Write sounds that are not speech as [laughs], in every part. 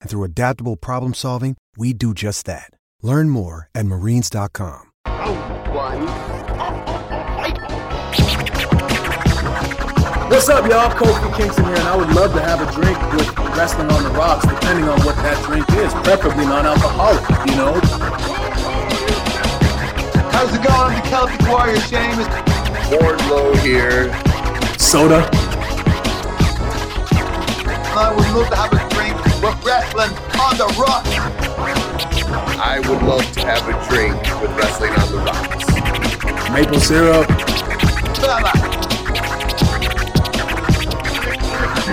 And through adaptable problem solving, we do just that. Learn more at marines.com. What's up, y'all? Kofi Kingston here, and I would love to have a drink with Wrestling on the Rocks, depending on what that drink is. Preferably non-alcoholic, you know. How's it going? I'm the Celtic Warrior, Sheamus. Wardlow here. Soda. I would love to have a drink with Wrestling on the Rocks. I would love to have a drink with Wrestling on the Rocks. Maple syrup. Fella.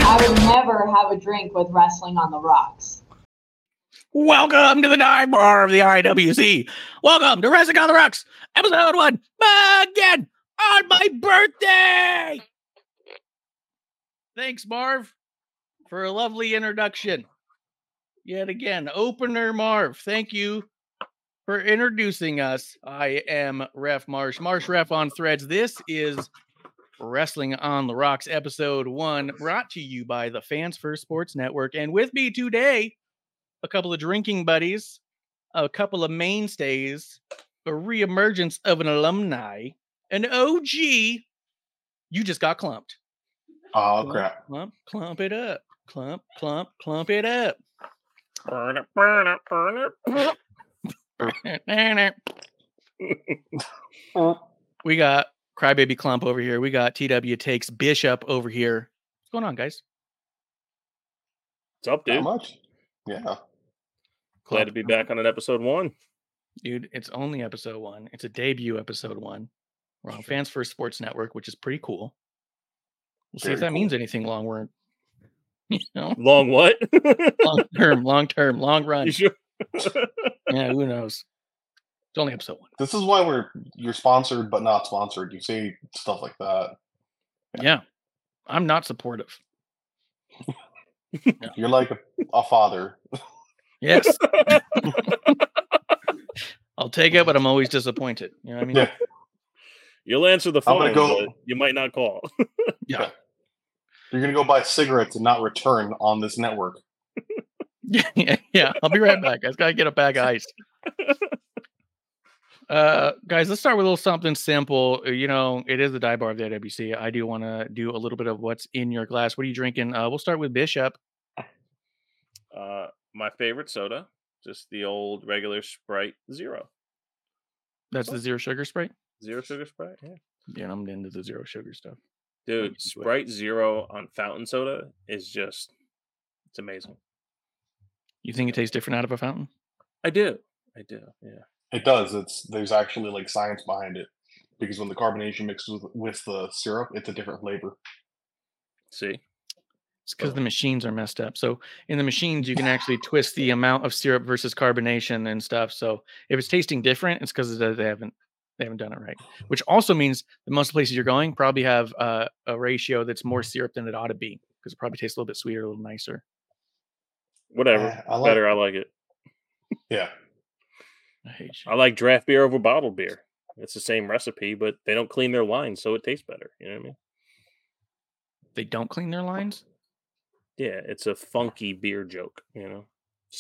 I would never have a drink with wrestling on the rocks. Welcome to the dive bar of the IWC. Welcome to Wrestling on the Rocks, episode one, again on my birthday. Thanks, Marv, for a lovely introduction. Yet again, opener Marv, thank you for introducing us. I am Ref Marsh, Marsh Ref on Threads. This is Wrestling on the Rocks, episode one, brought to you by the Fans First Sports Network. And with me today, a couple of drinking buddies, a couple of mainstays, a reemergence of an alumni, an OG. You just got clumped. Oh Klump, crap! Clump, clump it up. Clump, clump, clump it up. We got Crybaby Klump over here. We got TW Takes Bishop over here. What's going on, guys? What's up, Not dude? much. Yeah. Glad to be back on an episode one. Dude, it's only episode one. It's a debut episode one. We're on Fans First Sports Network, which is pretty cool. We'll see if Very that means anything long run. [laughs] You know, Long what? long [laughs] term, long term, long run. you sure? [laughs] Yeah, who knows? It's only episode one. This is why we're you're sponsored but not sponsored. You say stuff like that. Yeah, I'm not supportive. You're like a, a father. Yes, I'll take it, but I'm always disappointed. You know what I mean? Yeah. You'll answer the I'm gonna phone, go- but you might not call. Yeah. You're gonna go buy cigarettes and not return on this network. Yeah, [laughs] yeah, yeah. I'll be right back. I just gotta get a bag of ice. [laughs] Uh, guys, let's start with a little something simple. Uh, You know, it is the die bar of the IWC. I do want to do a little bit of what's in your glass. What are you drinking? Uh, we'll start with Bishop. Uh, my favorite soda, just the old regular Sprite Zero. That's the zero sugar Sprite. Zero sugar Sprite. Yeah. Yeah, I'm into the zero sugar stuff. Dude, into. Sprite Zero on fountain soda is just, it's amazing. You think it tastes different out of a fountain? I do. I do. Yeah. It does. It's there's actually like science behind it because when the carbonation mixes with, with the syrup, it's a different flavor. See? It's because the machines are messed up. So in the machines, you can [laughs] actually twist the amount of syrup versus carbonation and stuff. So if it's tasting different, it's because they haven't they haven't done it right. Which also means that most places you're going probably have uh, a ratio that's more syrup than it ought to be because it probably tastes a little bit sweeter, a little nicer. Whatever. Yeah, I like- Better. I like it. Yeah. I hate you. I like draft beer over bottled beer. It's the same recipe, but they don't clean their lines, so it tastes better. You know what I mean? They don't clean their lines. Yeah, it's a funky beer joke. You know,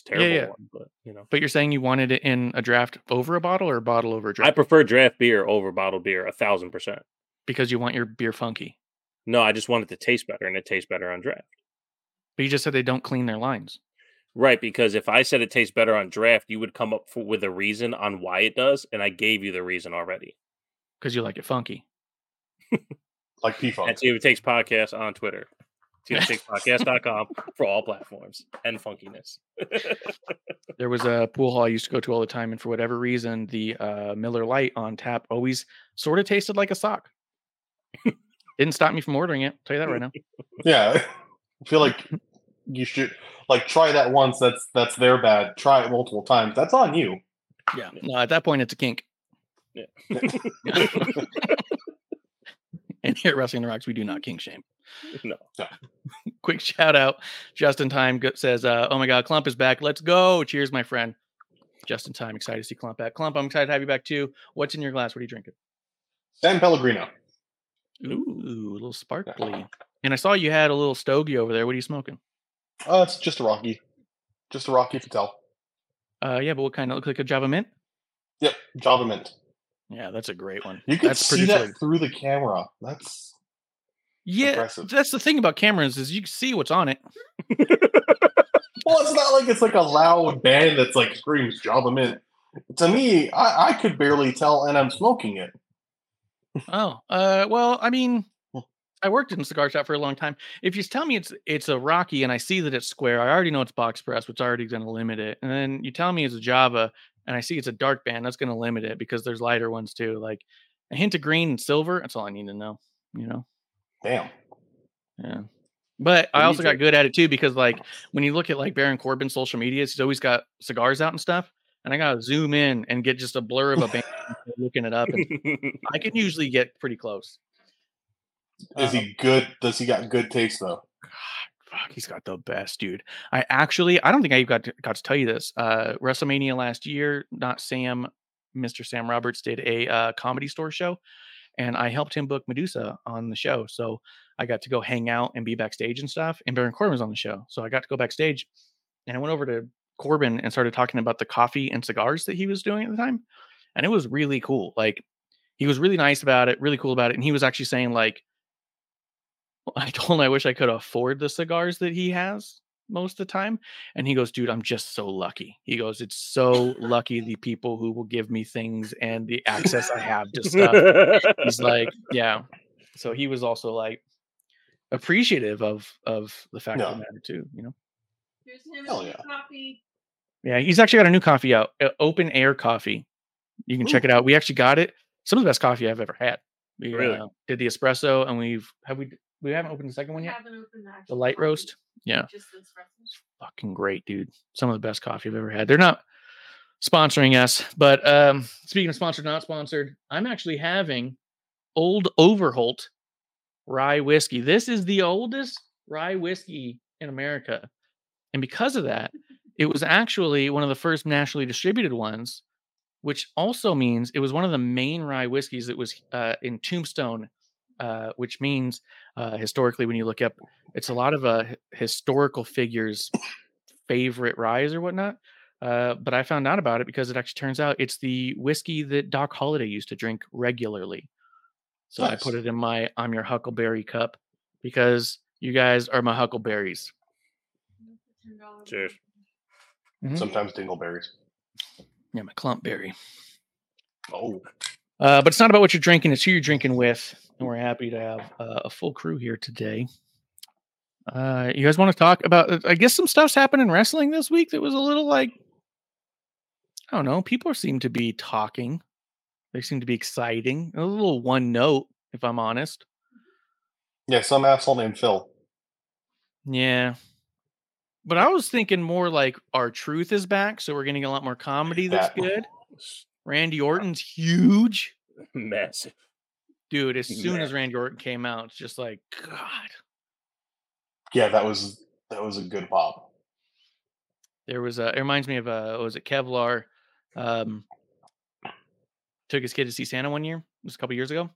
it's a Yeah, terrible yeah. one, but you know, But you're saying you wanted it in a draft over a bottle or a bottle over a draft? I prefer draft beer over bottled beer a thousand percent. because you want your beer funky. No, I just want it to taste better, and it tastes better on draft. But you just said they don't clean their lines. Right, because if I said it tastes better on draft, you would come up for, with a reason on why it does, and I gave you the reason already. Because you like it funky. [laughs] Like P Funk. That's TW Takes Podcast on Twitter. TWTakesPodcast.com for all platforms and funkiness. [laughs] There was a pool hall I used to go to all the time, and for whatever reason, the uh, Miller Lite on tap always sort of tasted like a sock. Didn't stop me from ordering it. tell you that right now. [laughs] Yeah, I feel like you should like try that once. That's that's their bad. Try it multiple times. That's on you. Yeah. No, at that point, it's a kink. Yeah. [laughs] and here at Wrestling the Rocks, we do not king shame. [laughs] no. [laughs] Quick shout out. Justin Time says, uh, Oh my God, Klump is back. Let's go. Cheers, my friend. Just in time. Excited to see Klump back. Klump, I'm excited to have you back too. What's in your glass? What are you drinking? San Pellegrino. Ooh, a little sparkly. [laughs] And I saw you had a little stogie over there. What are you smoking? Uh, it's just a Rocky, just a Rocky Patel. Uh, yeah, but what kind of look like a Java Mint? Yep, Java Mint. Yeah, that's a great one. You can that's see that through the camera. That's Yeah, impressive. that's the thing about cameras is you can see what's on it. [laughs] well. It's not like it's like a loud band that's like screams Java Mint. To me, I, I could barely tell, and I'm smoking it. Oh, uh, well, I mean, I worked in cigar shop for a long time. If you tell me it's it's a Rocky and I see that it's square, I already know it's box press, which already going to limit it. And then you tell me it's a Java and I see it's a dark band, that's going to limit it because there's lighter ones too. Like a hint of green and silver. That's all I need to know. You know. Damn. Yeah. But I What you also got good at it too because like when you look at like Baron Corbin's social media, he's always got cigars out and stuff. And I gotta zoom in and get just a blur of a band [laughs] looking it up. And I can usually get pretty close. Is Uh, he good? Does he got good taste though? Fuck, he's got the best, dude. I actually, I don't think I got to, got to tell you this. Uh, WrestleMania last year, not Sam, Mr. Sam Roberts did a uh, comedy store show, and I helped him book Medusa on the show. So I got to go hang out and be backstage and stuff. And Baron Corbin was on the show, so I got to go backstage, and I went over to Corbin and started talking about the coffee and cigars that he was doing at the time, and it was really cool. Like he was really nice about it, really cool about it, and he was actually saying like. [laughs] I told him I wish I could afford the cigars that he has most of the time. And he goes, dude, I'm just so lucky. He goes, it's so lucky the people who will give me things and the access I have to stuff. He's like, [laughs] yeah. So he was also like appreciative of of the fact of the matter too, you know. Here's him Hell and yeah. coffee. Yeah, he's actually got a new coffee out, uh, open air coffee. You can check it out. We actually got it. Some of the best coffee I've ever had. We Really? uh, did the espresso, and we've have we we haven't opened the second one yet. the light coffee, roast. Yeah. Fucking great, dude. Some of the best coffee I've ever had. They're not sponsoring us, but um, speaking of sponsored, not sponsored, I'm actually having Old Overholt rye whiskey. This is the oldest rye whiskey in America, and because of that, [laughs] it was actually one of the first nationally distributed ones, which also means it was one of the main rye whiskeys that was uh, in Tombstone. Uh, which means uh, historically, when you look up, it's a lot of uh, historical figures' favorite rise or whatnot. Uh, but I found out about it because it actually turns out it's the whiskey that Doc Holliday used to drink regularly. So I put it in my I'm your Huckleberry cup because you guys are my Huckleberries. $10 Cheers. Mhm. Sometimes dingleberries. Yeah, my clump berry. Oh, Uh, but it's not about what you're drinking; it's who you're drinking with. And we're happy to have uh, a full crew here today. Uh, you guys want to talk about? uh, I guess some stuff's happened in wrestling this week that was a little like I don't know. People seem to be talking. They seem to be exciting. A little one note, if I'm honest. yeah. Some asshole named Phil. Yeah. But I was thinking more like R-Truth is back, so we're getting a lot more comedy that's That- good. Randy Orton's huge. [laughs] Massive. Dude, as soon Yeah. as Randy Orton came out, it's just like, God. Yeah, that was that was a good pop. There was a it reminds me of uh was it Kevlar? Um took his kid to see Santa one year. It was a couple years ago,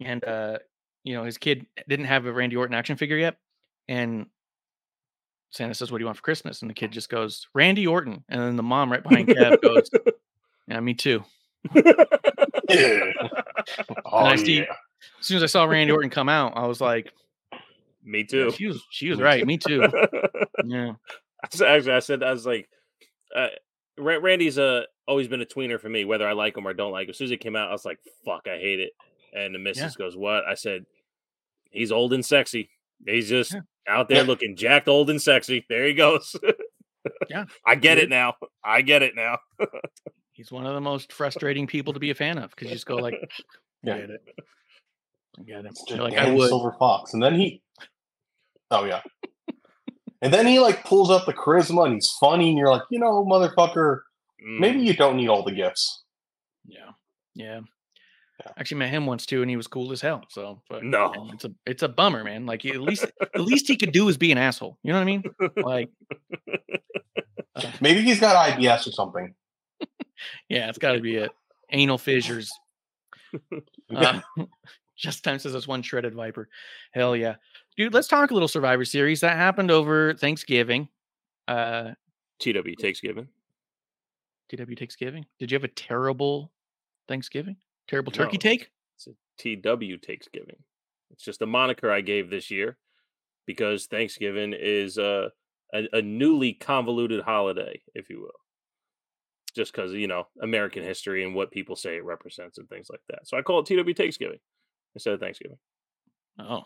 and uh, you know his kid didn't have a Randy Orton action figure yet, and Santa says, "What do you want for Christmas?" And the kid just goes, "Randy Orton," and then the mom right behind Kev goes, [laughs] "Yeah, me too." [laughs] Yeah. [laughs] Oh, and see, yeah. as soon as I saw Randy Orton come out, I was like, Me yeah, too. she was she was right, me too. [laughs] Yeah, I s- Actually, I said I was like, uh, Randy's uh, always been a tweener for me, whether I like him or don't like him. As soon as it came out, I was like, "Fuck, I hate it." And the missus goes, "What?" I said, "He's old and sexy. He's just Yeah. out there Yeah. looking jacked, old and sexy. There he goes." [laughs] Yeah. [laughs] I get it now. I get it now. he's one of the most frustrating people to be a fan of because you just go like, [laughs] I Yeah. get it, I get it. Just like I would. Silver Fox. And then he Oh yeah. and then he like pulls up the charisma and he's funny and you're like, you know, motherfucker, maybe Mm. you don't need all the gifts. Yeah, yeah. Actually met him once too, and he was cool as hell. So, but No. man, it's a it's a bummer, man. Like at least the least he could do is be an asshole. You know what I mean? Like, [laughs] uh, Maybe he's got IBS or something. [laughs] yeah, it's got to be it. Anal fissures. [laughs] Uh, just time says that's one shredded viper. Hell yeah, dude. Let's talk a little Survivor Series that happened over Thanksgiving. Uh, TW takes given. TW Thanksgiving. Did you have a terrible Thanksgiving? Terrible turkey No. take? It's a TW takes giving. It's just a moniker I gave this year because Thanksgiving is uh, a, a newly convoluted holiday, if you will. Just because, you know, American history and what people say it represents and things like that. So I call it TW Thanksgiving instead of Thanksgiving. Oh,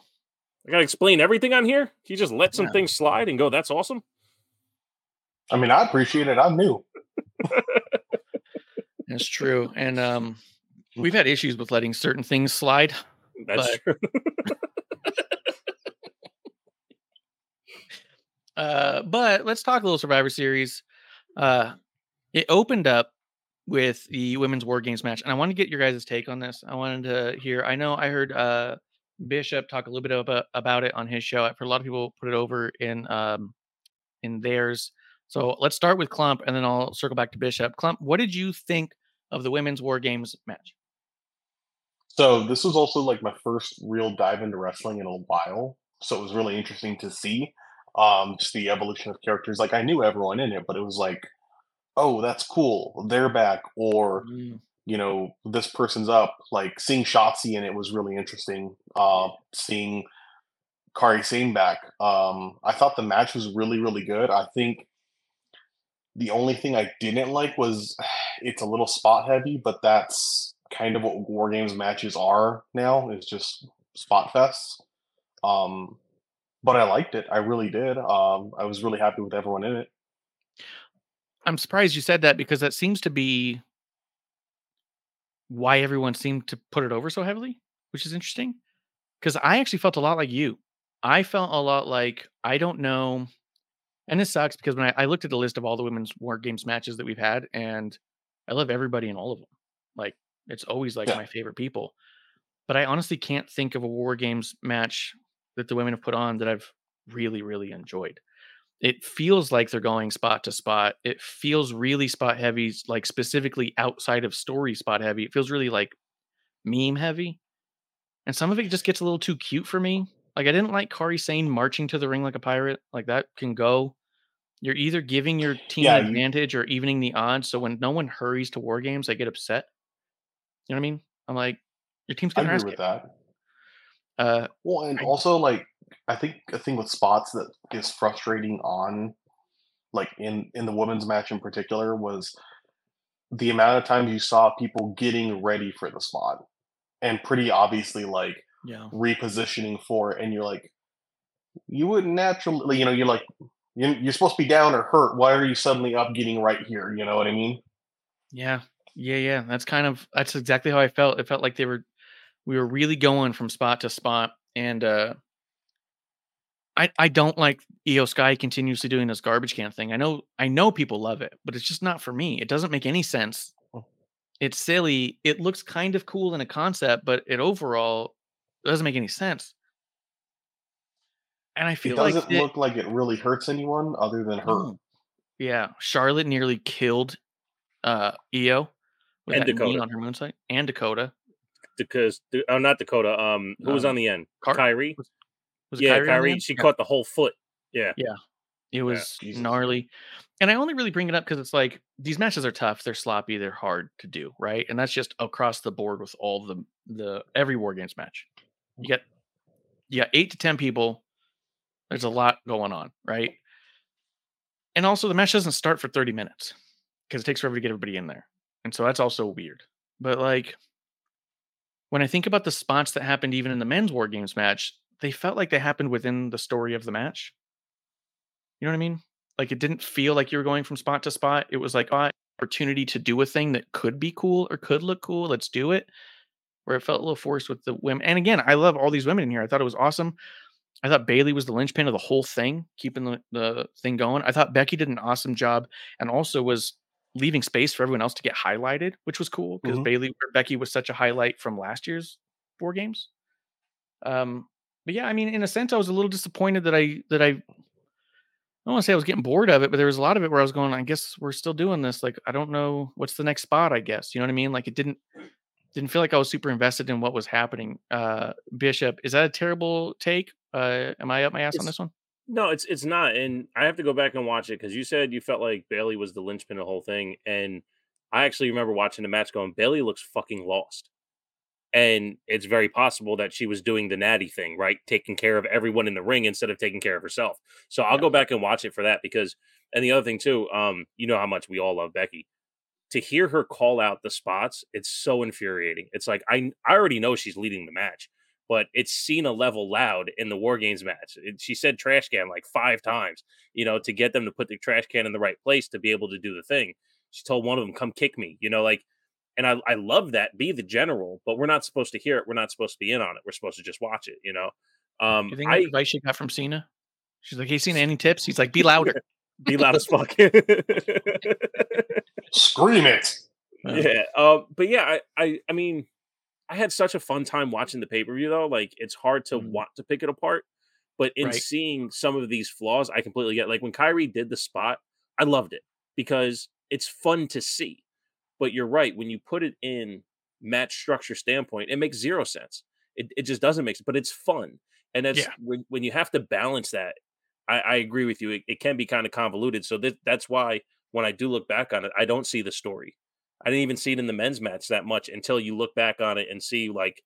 I got to explain everything on here. You just let some Yeah. things slide and go, that's awesome. I mean, I appreciate it. I'm new. [laughs] that's true. And um, we've had issues with letting certain things slide. That's But- true. [laughs] Uh, but let's talk a little Survivor Series. Uh, it opened up with the women's War Games match, and I want to get your guys' take on this. I wanted to hear. I know I heard uh, Bishop talk a little bit about about it on his show. I've heard a lot of people put it over in um, in theirs. So let's start with Klump, and then I'll circle back to Bishop. Klump, what did you think of the women's War Games match? So this was also like my first real dive into wrestling in a while. So it was really interesting to see um just the evolution of characters. Like I knew everyone in it, but it was like, oh, that's cool. They're back. Or, you know, this person's up. Like seeing Shotzi in it was really interesting. Uh seeing Kairi Sane back. Um I thought the match was really, really good. I think the only thing I didn't like was [sighs] it's a little spot heavy, but that's kind of what war games matches are now. It's just spot fests. Um, but I liked it. I really did. Um, I was really happy with everyone in it. I'm surprised you said that because that seems to be why everyone seemed to put it over so heavily, which is interesting. Because I actually felt a lot like you. I felt a lot like I don't know, and this sucks because when I, I looked at the list of all the women's war games matches that we've had, and I love everybody in all of them. Like it's always like Yeah. my favorite people. But I honestly can't think of a war games match that the women have put on that I've really, really enjoyed it feels like they're going spot to spot. It feels really spot heavy, like specifically outside of story spot heavy. It feels really like meme heavy. And some of it just gets a little too cute for me. Like I didn't like Kairi Sane marching to the ring like a pirate. Like that can go. You're either giving your team Yeah, an advantage or evening the odds. So when no one hurries to war games, I get upset. You know what I mean? I'm like, your team's I getting ass agree with that. Uh, Well, and I- also like I think a thing with spots that is frustrating on like in in the women's match in particular was the amount of times you saw people getting ready for the spot and pretty obviously like yeah. repositioning for it and you're like you wouldn't naturally you know you're like you're supposed to be down or hurt why are you suddenly up getting right here you know what i mean Yeah. Yeah, yeah. That's kind of that's exactly how I felt. It felt like they were we were really going from spot to spot and uh I I don't like IYO SKY continuously doing this garbage can thing. I know I know people love it, but it's just not for me. It doesn't make any sense. It's silly. It looks kind of cool in a concept, but it overall doesn't make any sense. And I feel like it doesn't that- look like it really hurts anyone other than her. Yeah, Charlotte nearly killed uh EO And Dakota. on her moonsault and Dakota. because oh, not Dakota. Um, who was Um, on the end? Car- Kairi. Was, yeah, Kairi? Kairi. She Yeah. caught the whole foot. Yeah. Yeah. It was Jesus. gnarly. And I only really bring it up because it's like these matches are tough, they're sloppy, they're hard to do, right? And that's just across the board with all the the every war games match. You get you got eight to ten people. There's a lot going on, right? And also the match doesn't start for 30 minutes because it takes forever to get everybody in there. And so that's also weird. But like when I think about the spots that happened even in the men's war games match, they felt like they happened within the story of the match. You know what I mean? Like it didn't feel like you were going from spot to spot. It was like, oh, opportunity to do a thing that could be cool or could look cool. Let's do it. Where it felt a little forced with the women. And again, I love all these women in here. I thought it was awesome. I thought Bayley was the linchpin of the whole thing, keeping the, the thing going. I thought Becky did an awesome job and also was leaving space for everyone else to get highlighted, which was cool because Mhm. Bayley or Becky was such a highlight from last year's War Games. Um, but yeah, I mean, in a sense, I was a little disappointed that I that I I don't want to say I was getting bored of it, but there was a lot of it where I was going, I guess we're still doing this. Like, I don't know what's the next spot, I guess. You know what I mean? Like it didn't didn't feel like I was super invested in what was happening. Uh Bishop, is that a terrible take? Uh am I up my ass on this one? No, it's it's not, and I have to go back and watch it because you said you felt like Bayley was the linchpin of the whole thing, and I actually remember watching the match going, Bayley looks fucking lost, and it's very possible that she was doing the natty thing, right, taking care of everyone in the ring instead of taking care of herself. So I'll Yeah. go back and watch it for that because, and the other thing too, um, you know how much we all love Becky. To hear her call out the spots, it's so infuriating. It's like I I already know she's leading the match, but it's seen a level loud in the War Games match. It- she said trash can like five times, you know, to get them to put the trash can in the right place to be able to do the thing. She told one of them, come kick me, you know, like, and I, I love that. Be the general, but we're not supposed to hear it. We're not supposed to be in on it. We're supposed to just watch it, you know. Um, You think I that's advice she got from Cena? She's like, Hey Cena, any tips? He's like, be louder. [laughs] be loud as fuck. [laughs] Scream it. yeah. Um, but yeah, I, I I mean, I had such a fun time watching the pay-per-view though. Like it's hard to Mhm. want to pick it apart. But in Right. seeing some of these flaws, I completely get like when Kairi did the spot, I loved it because it's fun to see. But you're right, when you put it in match structure standpoint, it makes zero sense. It, it just doesn't make sense, but it's fun. And that's Yeah. when, when you have to balance that. I, I agree with you. It, it can be kind of convoluted. So that, that's why when I do look back on it, I don't see the story. I didn't even see it in the men's match that much until you look back on it and see like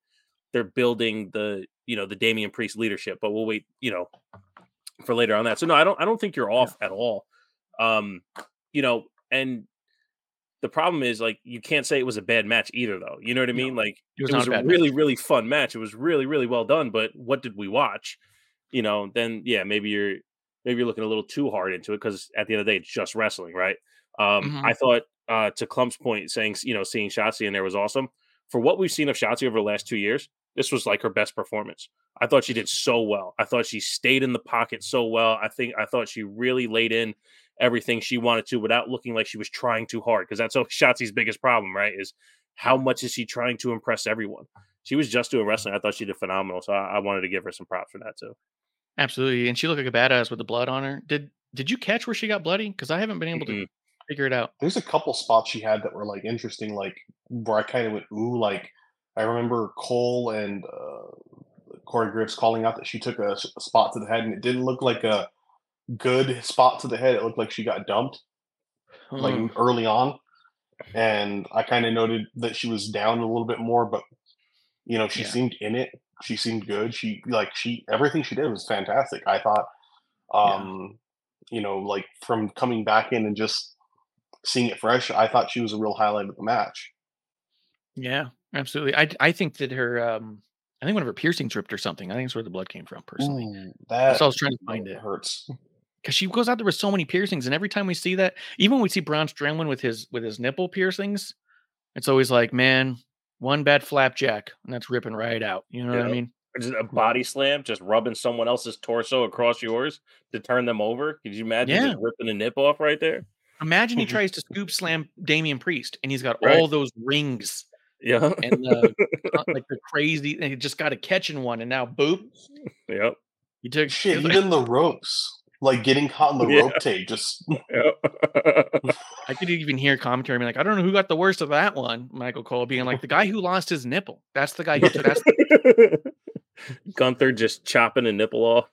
they're building the you know the Damian Priest leadership. But we'll wait, you know, for later on that. So no, I don't I don't think you're off at all. Um, you know, and the problem is like you can't say it was a bad match either, though. You know what I mean? Like it was it was a a really match. really fun match. It was really really well done. But what did we watch? You know, then yeah, maybe you're maybe you're looking a little too hard into it because at the end of the day, it's just wrestling, right? Um, Mhm. I thought uh, to Klump's point, saying you know seeing Shotzi in there was awesome. For what we've seen of Shotzi over the last two years, this was like her best performance. I thought she did so well. I thought she stayed in the pocket so well. I think I thought she really laid in everything she wanted to without looking like she was trying too hard. Because that's [laughs] Shotzi's biggest problem, right? Is how much is she trying to impress everyone? She was just doing wrestling. I thought she did phenomenal. So I, I wanted to give her some props for that too. Absolutely. And she looked like a badass with the blood on her. Did did you catch where she got bloody? Because I haven't been able to. Figure it out. There's a couple spots she had that were like interesting, like where I kind of went ooh. Like I remember Cole and uh, Corey Graves calling out that she took a spot to the head, and it didn't look like a good spot to the head. It looked like she got dumped like Hmm. early on, and I kind of noted that she was down a little bit more, but you know she Yeah. seemed in it. She seemed good. She like she everything she did was fantastic. I thought, Yeah. um, you know, like from coming back in and just seeing it fresh, I thought she was a real highlight of the match. Yeah, absolutely. I I think that her um I think one of her piercings ripped or something. I think that's where the blood came from personally. Ooh, That's that why I was trying to find it. hurts. [laughs] Because she goes out there with so many piercings, and every time we see that, even when we see Braun Strowman with his with his nipple piercings, it's always like, man, one bad flapjack, and that's ripping right out. You know what I mean? Or Just a body slam, just rubbing someone else's torso across yours to turn them over. Could you imagine Yeah. just ripping a nip off right there? Imagine he tries to scoop slam Damian Priest, and he's got Right. all those rings Yeah. and the [laughs] uh, like the crazy, and he just got a catch in one, and now boop, yep. he took Shit, it like- even the ropes. like getting caught in the Yeah. rope tape. Just [laughs] [laughs] I could even hear commentary being like, I don't know who got the worst of that one. Michael Cole being like, the guy who lost his nipple. That's the guy who. That's Gunther just chopping a nipple off.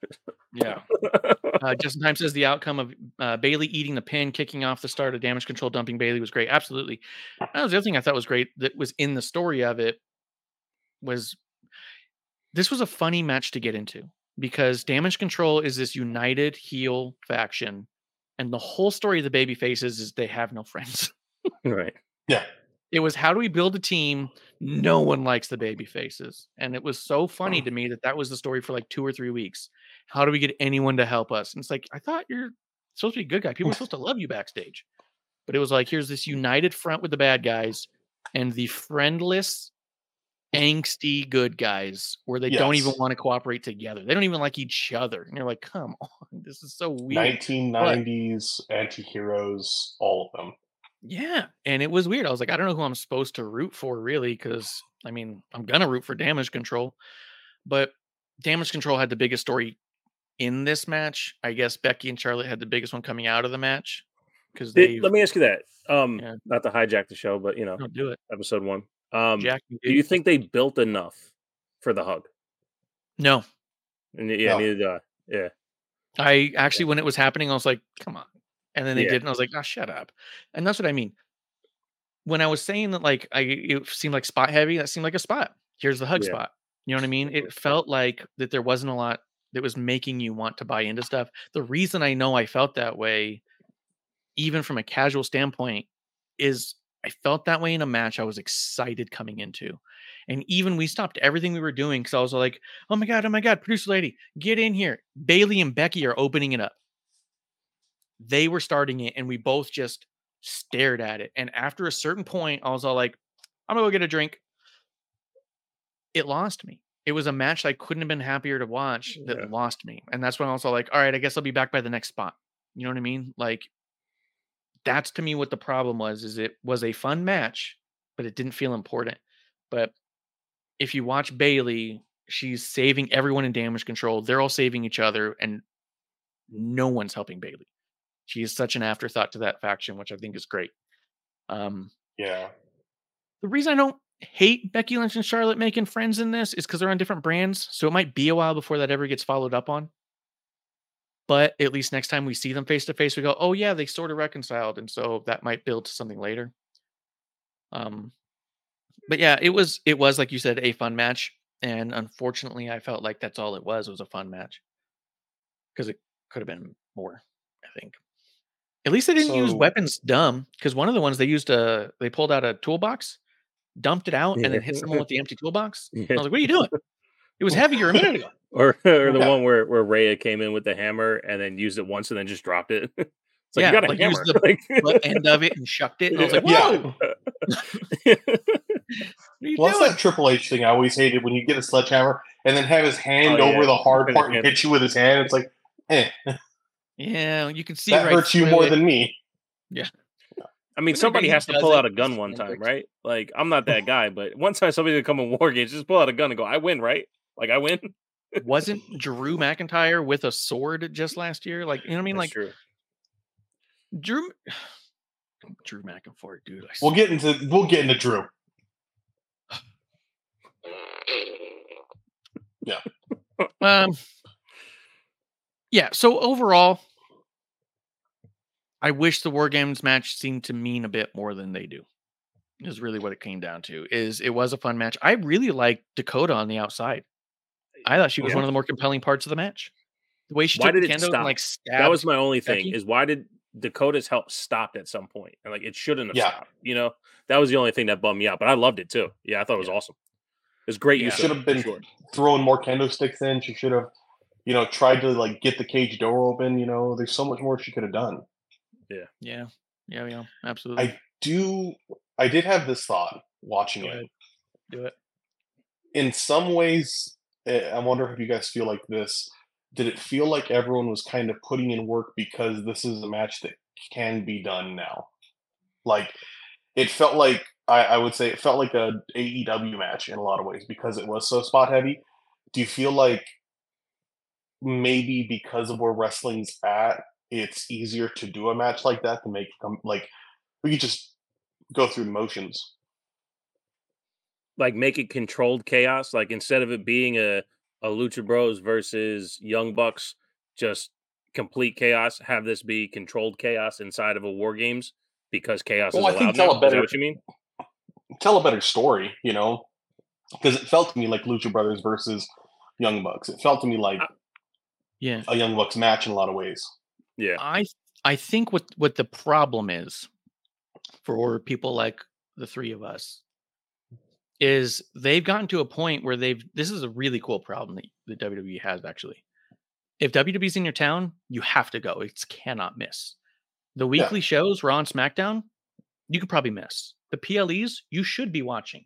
Yeah. [laughs] Uh, Justin Time says the outcome of uh, Bayley eating the pin, kicking off the start of damage control, dumping Bayley was great. Absolutely. That was the other thing I thought was great that was in the story of it was this was a funny match to get into because damage control is this united heel faction, and the whole story of the baby faces is they have no friends. right. Yeah. It was how do we build a team? No one likes the baby faces. And it was so funny to me that that was the story for like two or three weeks. How do we get anyone to help us? And it's like, I thought you're supposed to be a good guy. People are [laughs] supposed to love you backstage. But it was like, here's this united front with the bad guys and the friendless, angsty good guys where they don't even want to cooperate together. They don't even like each other. And you're like, come [laughs] on, this is so weird. 1990s anti-heroes, all of them. Yeah, and it was weird. I was like, I don't know who I'm supposed to root for, really, because I mean, I'm gonna root for Damage Control, but Damage Control had the biggest story in this match. I guess Becky and Charlotte had the biggest one coming out of the match because they let me ask you that. Um, Yeah. not to hijack the show, but you know, don't do it. episode one. Um, Jack, do you think they built enough for the hug? No, And yeah, No. neither do I. Yeah. I actually when it was happening, I was like, come on. And then they Yeah. did, and I was like, oh, shut up. And that's what I mean. When I was saying that, like, I it seemed like spot heavy, that seemed like a spot. Here's the hug Yeah. spot. You know what I mean? It [laughs] felt like that there wasn't a lot that was making you want to buy into stuff. The reason I know I felt that way, even from a casual standpoint, is I felt that way in a match I was excited coming into. And even we stopped everything we were doing because I was like, oh my God, oh my God, producer lady, get in here. Bayley and Becky are opening it up. They were starting it, and we both just stared at it. And after a certain point, I was all like, I'm gonna go get a drink. It lost me. It was a match I couldn't have been happier to watch that Yeah. lost me. And that's when I was all like, all right, I guess I'll be back by the next spot. You know what I mean? Like that's to me what the problem was is it was a fun match, but it didn't feel important. But if you watch Bayley, she's saving everyone in damage control. They're all saving each other, and no one's helping Bayley. She is such an afterthought to that faction, which I think is great. Um, Yeah. the reason I don't hate Becky Lynch and Charlotte making friends in this is because they're on different brands. So it might be a while before that ever gets followed up on. But at least next time we see them face to face, we go, oh yeah, they sort of reconciled. And so that might build to something later. Um but yeah, it was it was like you said, a fun match. And unfortunately, I felt like that's all it was, was a fun match. Because it could have been more, I think. At least they didn't use weapons dumb, because one of the ones they used a they pulled out a toolbox, dumped it out, and then hit someone with the empty toolbox. [laughs] And I was like, what are you doing? It was heavier a minute ago. [laughs] Or or the Yeah. one where where Rhea came in with the hammer and then used it once and then just dropped it. [laughs] it's like Yeah, you got a like, hammer. used the Like- end of it and shucked it. And I was like, Yeah. whoa, what are you Well, that's that Triple H thing I always hated when you get a sledgehammer and then have his hand Oh, over the hard part and hit you with his hand. It's like, eh, Yeah, you can see that right hurts you more it. than me. Yeah. I mean, But somebody has to pull out a gun one time, right? Like, I'm not that guy, but one time somebody to come in war games, just pull out a gun and go, "I win," right? Like, I win. [laughs] Wasn't Drew McIntyre with a sword just last year? Like, you know what I mean? That's Like true. Drew [sighs] Drew McIntyre, dude. I We'll get into we'll get into Drew. [sighs] Yeah. Um, yeah. So overall, I wish the War Games match seemed to mean a bit more than they do. Is really what it came down to. Is it was a fun match. I really liked Dakota on the outside. I thought she was Yeah. one of the more compelling parts of the match. The way she Why took did the it kendo and like stabbed. That was my only thing. Becky? Is why did Dakota's help stopped at some point? And like, it shouldn't have Yeah. stopped. You know, that was the only thing that bummed me out. But I loved it too. Yeah, I thought it was awesome. It was great. Yeah. use Should have been sure. throwing more kendo sticks in. She should have, you know, tried to like get the cage door open. You know, there's so much more she could have done. Yeah. Yeah. Yeah. Yeah. Absolutely. I do. I did have this thought watching it. Do it. in some ways, eh, I wonder if you guys feel like this. Did it feel like everyone was kind of putting in work because this is a match that can be done now? Like, it felt like I, I would say it felt like a AEW match in a lot of ways because it was so spot heavy. Do you feel like maybe because of where wrestling's at, it's easier to do a match like that to make like we could just go through the motions. like make it controlled chaos. Like instead of it being a a Lucha Bros versus Young Bucks, just complete chaos. Have this be controlled chaos inside of a War Games because chaos Well, is I allowed. think tell now? a Is that better what you mean? tell a better story, you know, because it felt to me like Lucha Brothers versus Young Bucks. It felt to me like Yeah. a Young Bucks match in a lot of ways. Yeah. I I think what what the problem is for people like the three of us is they've gotten to a point where they've this is a really cool problem that the WWE has actually. If WWE's in your town, you have to go. It's cannot miss. The weekly shows, Raw and SmackDown, you could probably miss. The PLEs, you should be watching.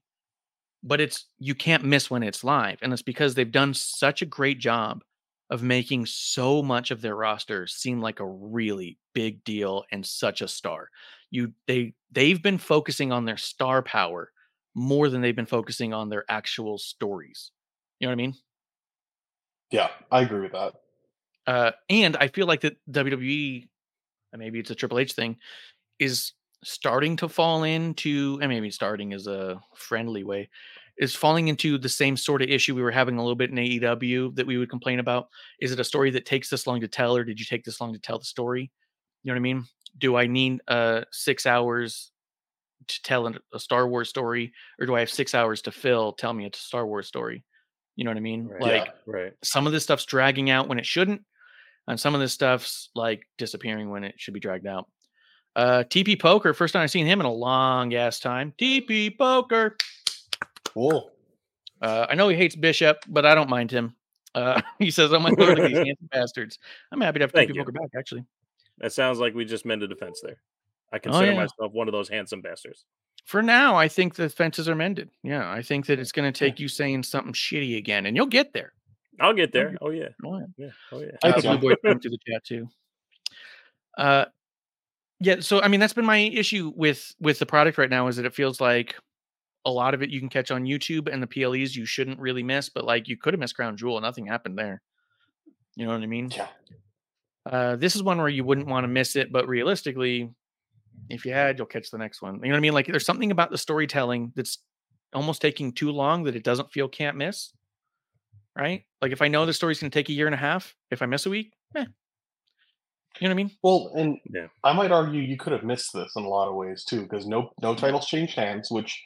But it's you can't miss when it's live. And it's because they've done such a great job of making so much of their roster seem like a really big deal and such a star. You they they've been focusing on their star power more than they've been focusing on their actual stories. You know what I mean? Yeah, I agree with that. Uh, and I feel like that WWE, maybe it's a Triple H thing, is starting to fall into, and maybe starting is a friendly way, is falling into the same sort of issue we were having a little bit in AEW that we would complain about. Is it a story that takes this long to tell, or did you take this long to tell the story? You know what I mean? Do I need uh six hours to tell a Star Wars story, or do I have six hours to fill? Tell me it's a Star Wars story. You know what I mean? Right. Like Yeah, right. some of this stuff's dragging out when it shouldn't, and some of this stuff's like disappearing when it should be dragged out. Uh, TP Poker, first time I've seen him in a long ass time. TP Poker. Cool. Uh, I know he hates Bishop, but I don't mind him. Uh, [laughs] he says, "I'm going to these [laughs] handsome bastards." I'm happy to have Thank TP you. Back. Actually, That sounds like we just mended a fence there. I consider yeah. myself one of those handsome bastards. for now, I think the fences are mended. Yeah, I think that it's going to take you saying something shitty again, and you'll get there. I'll get there. Oh yeah. Oh, yeah. Yeah. Oh yeah. I think Blue Boy through the chat too. Uh, yeah. So I mean, that's been my issue with with the product right now is that it feels like a lot of it you can catch on YouTube, and the PLEs you shouldn't really miss, but like you could have missed Crown Jewel, nothing happened there. You know what I mean? Yeah. Uh, this is one where you wouldn't want to miss it, but realistically, if you had, you'll catch the next one. You know what I mean? Like there's something about the storytelling that's almost taking too long that it doesn't feel can't miss. Right? Like if I know the story's going to take a year and a half, if I miss a week, eh. You know what I mean? Well, and Yeah. I might argue you could have missed this in a lot of ways too, because no no titles changed hands, which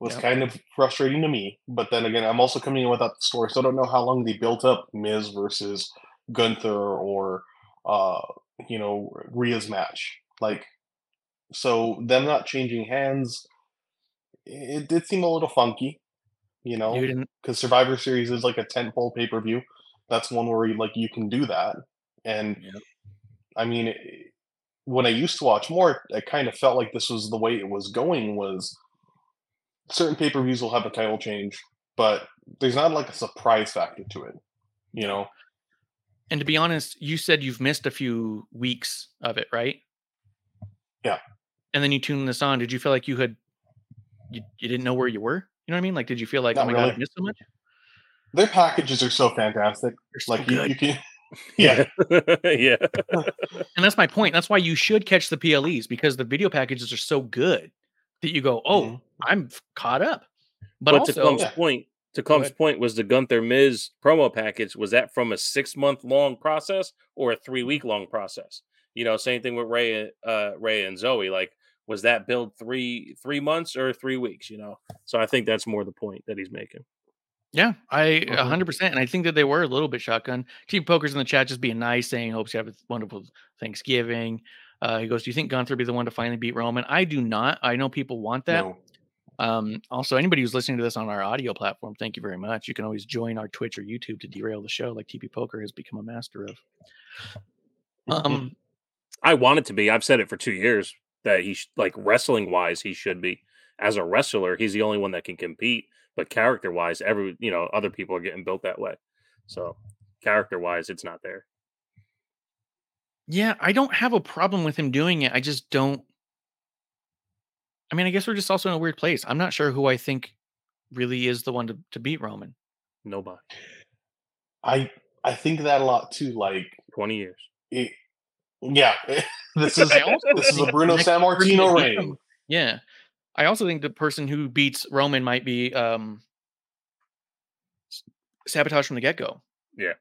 was Yep. kind of frustrating to me. But then again, I'm also coming in without the story, so I don't know how long they built up Miz versus Gunther or uh you know Rhea's match. Like, so them not changing hands, it did seem a little funky, you know, because Survivor Series is like a tentpole pay per view. That's one where you, like you can do that, and I mean, it, when I used to watch more, I kind of felt like this was the way it was going. Was certain pay per views will have a title change, but there's not like a surprise factor to it, you know? And to be honest, you said you've missed a few weeks of it, right? Yeah. And then you tuned this on. Did you feel like you had you, you didn't know where you were? You know what I mean? Like, did you feel like, Not oh my god, I missed so much? Their packages are so fantastic. so like you, good. you can, [laughs] yeah, [laughs] yeah. And that's my point. That's why you should catch the PLEs because the video packages are so good that you go, oh, Mhm. I'm caught up. But, But, also, to Klump's point, to Klump's point was the Gunther Miz promo package. Was that from a six month long process or a three week long process? You know, same thing with Rhea, uh, Rhea and Zoey. Like, was that build three three months or three weeks? You know, so I think that's more the point that he's making. Yeah, I a Mhm. hundred percent, and I think that they were a little bit shotgun. Team Poker's in the chat just being nice, saying hopes you have a wonderful Thanksgiving. Uh, he goes, "Do you think Gunther be the one to finally beat Roman?" I do not. I know people want that. no, Um, also, anybody who's listening to this on our audio platform, thank you very much. You can always join our Twitch or YouTube to derail the show, like TP Poker has become a master of. Um, I want it to be. I've said it for two years that he sh- like wrestling wise he should be. As a wrestler, he's the only one that can compete. But character wise, every you know other people are getting built that way. So character wise, it's not there. Yeah, I don't have a problem with him doing it. I just don't. I mean, I guess we're just also in a weird place. I'm not sure who I think really is the one to, to beat Roman. Nobody. I I think that a lot too. Like twenty years. It, yeah, [laughs] this is this is a Bruno next San Martino to reign. Yeah. I also think the person who beats Roman might be um sabotage from the get go. Yeah.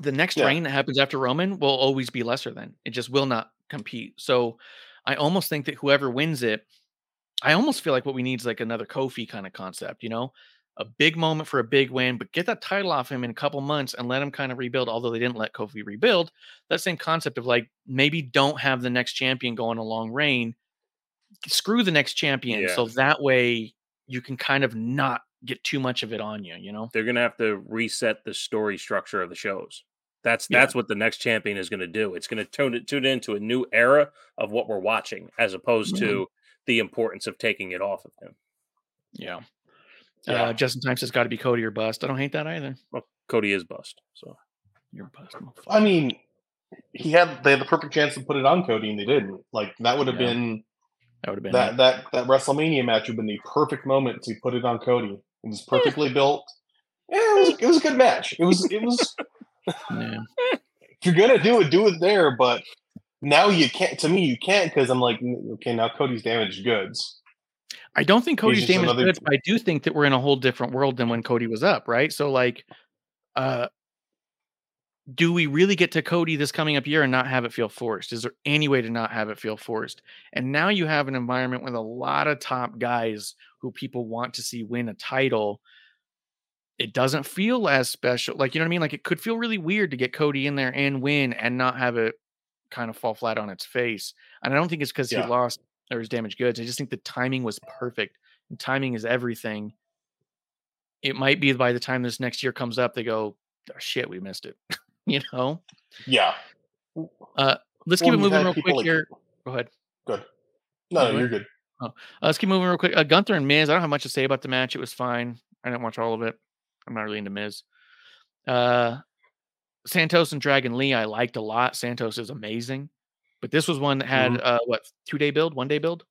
The next Yeah. reign that happens after Roman will always be lesser than. It just will not compete. So I almost think that whoever wins it, I almost feel like what we need is like another Kofi kind of concept, you know? A big moment for a big win, but get that title off him in a couple months and let him kind of rebuild. Although they didn't let Kofi rebuild, that same concept of like maybe don't have the next champion go on a long reign, screw the next champion, Yeah. so that way you can kind of not get too much of it on you. You know? They're gonna have to reset the story structure of the shows. That's Yeah. that's what the next champion is gonna do. It's gonna tune it tune into a new era of what we're watching, as opposed to the importance of taking it off of him. Yeah. Yeah. Uh, Justin Time has got to be Cody or bust. I don't hate that either. Well, Cody is bust. So You're a bust. I mean, he had they had the perfect chance to put it on Cody and they didn't. Like that would have Yeah. been that would have been that it. that that WrestleMania match would have been the perfect moment to put it on Cody. It was perfectly [laughs] built. Yeah, it was it was a good match. It was it was [laughs] Yeah. if you're gonna do it, do it there. But now you can't. To me, you can't because I'm like, "Mm, okay, now Cody's damaged goods. I don't think Cody's damaged another- goods. but I do think that we're in a whole different world than when Cody was up, right? So like, uh, do we really get to Cody this coming up year and not have it feel forced? Is there any way to not have it feel forced? And now you have an environment with a lot of top guys who people want to see win a title. It doesn't feel as special. Like, you know what I mean? Like it could feel really weird to get Cody in there and win and not have it kind of fall flat on its face. And I don't think it's because Yeah. he lost or his damaged goods. I just think the timing was perfect. And timing is everything. It might be by the time this next year comes up, they go, "Oh, shit, we missed it. You know? Yeah, Uh let's Well, keep it moving real quick like- here. Go ahead. good. No, no, you're ahead. good. Uh, let's keep moving real quick. Uh, Gunther and Miz. I don't have much to say about the match. It was fine. I didn't watch all of it. I'm not really into Miz. Uh, Santos and Dragon Lee. I liked a lot. Santos is amazing, but this was one that had Mhm. uh, what two day build, one day build.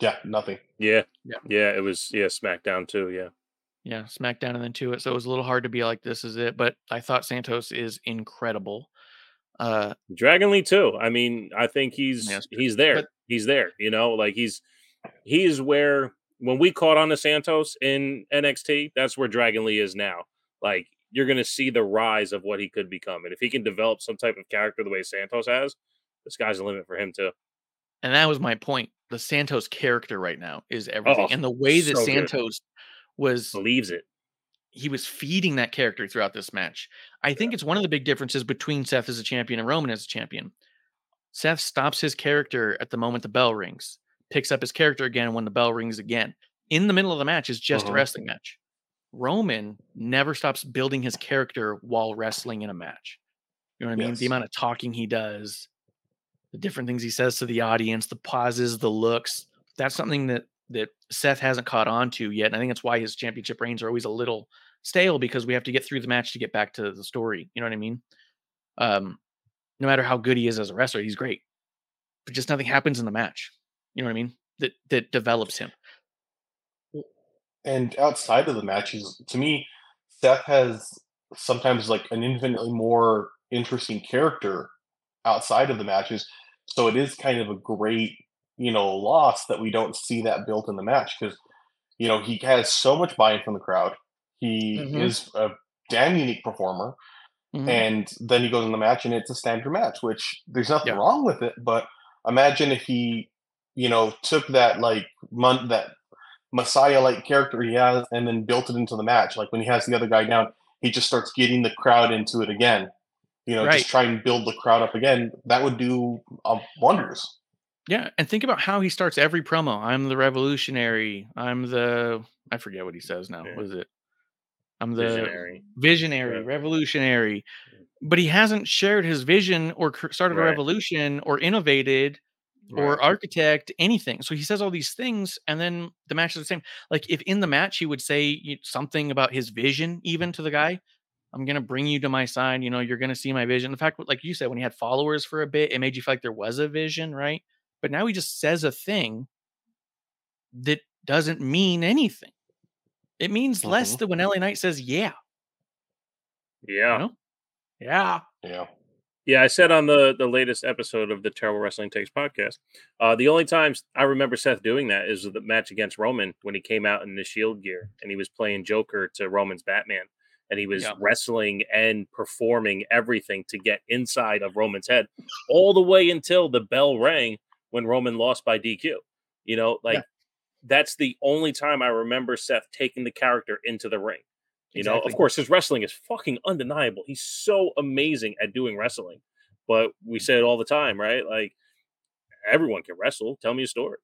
Yeah, nothing. yeah, Yeah. yeah, it was yeah SmackDown too. Yeah, Yeah, SmackDown and then to it. So it was a little hard to be like, this is it. But I thought Santos is incredible. Uh, Dragon Lee too. I mean, I think he's true. he's there. But- he's there. You know, like he's he's where when we caught on to Santos in NXT, that's where Dragon Lee is now. Like you're gonna see the rise of what he could become, and if he can develop some type of character the way Santos has, the sky's the limit for him too. and that was my point. The Santos character right now is everything, Oh, and the way that so. Santos was Believes it. he was feeding that character throughout this match. I think it's one of the big differences between Seth as a champion and Roman as a champion. Seth stops his character at the moment the bell rings, picks up his character again when the bell rings again. In the middle of the match is just a Uh-huh. wrestling match. Roman never stops building his character while wrestling in a match. You know what I mean? The amount of talking he does, the different things he says to the audience, the pauses, the looks. That's something that that Seth hasn't caught on to yet. And I think that's why his championship reigns are always a little stale because we have to get through the match to get back to the story. You know what I mean? Um, no matter how good he is as a wrestler, he's great. But just nothing happens in the match. You know what I mean? That that develops him. And outside of the matches, to me, Seth has sometimes like an infinitely more interesting character outside of the matches. So it is kind of a great, you know, loss that we don't see that built in the match because, you know, he has so much buy-in from the crowd. He Mhm. is a damn unique performer. Mhm. And then he goes in the match and it's a standard match, which there's nothing Yeah. wrong with it. But imagine if he, you know, took that like mon- that Messiah like character he has and then built it into the match. Like when he has the other guy down, he just starts getting the crowd into it again. You know, Right. just try and build the crowd up again. That would do um, wonders. Yeah, and think about how he starts every promo. I'm the revolutionary. I'm the I forget what he says now. Yeah. What is it? I'm the Visionary. visionary, revolutionary. But he hasn't shared his vision or started a revolution or innovated or architect anything. So he says all these things, and then the match is the same. Like if in the match he would say something about his vision, even to the guy, I'm gonna bring you to my side. You know, you're gonna see my vision. The fact, like you said, when he had followers for a bit, it made you feel like there was a vision, right? But now he just says a thing that doesn't mean anything. It means less Mhm. than when LA Knight says, "Yeah." Yeah. know? Yeah. Yeah. Yeah, I said on the the latest episode of the Terrible Wrestling Takes podcast, uh, the only times I remember Seth doing that is the match against Roman when he came out in the Shield gear and he was playing Joker to Roman's Batman, and he was Yeah. wrestling and performing everything to get inside of Roman's head, all the way until the bell rang when Roman lost by DQ. You know, like Yeah. that's the only time I remember Seth taking the character into the ring. You know, of course, his wrestling is fucking undeniable. He's so amazing at doing wrestling. But we say it all the time, right? Like everyone can wrestle. Tell me a story.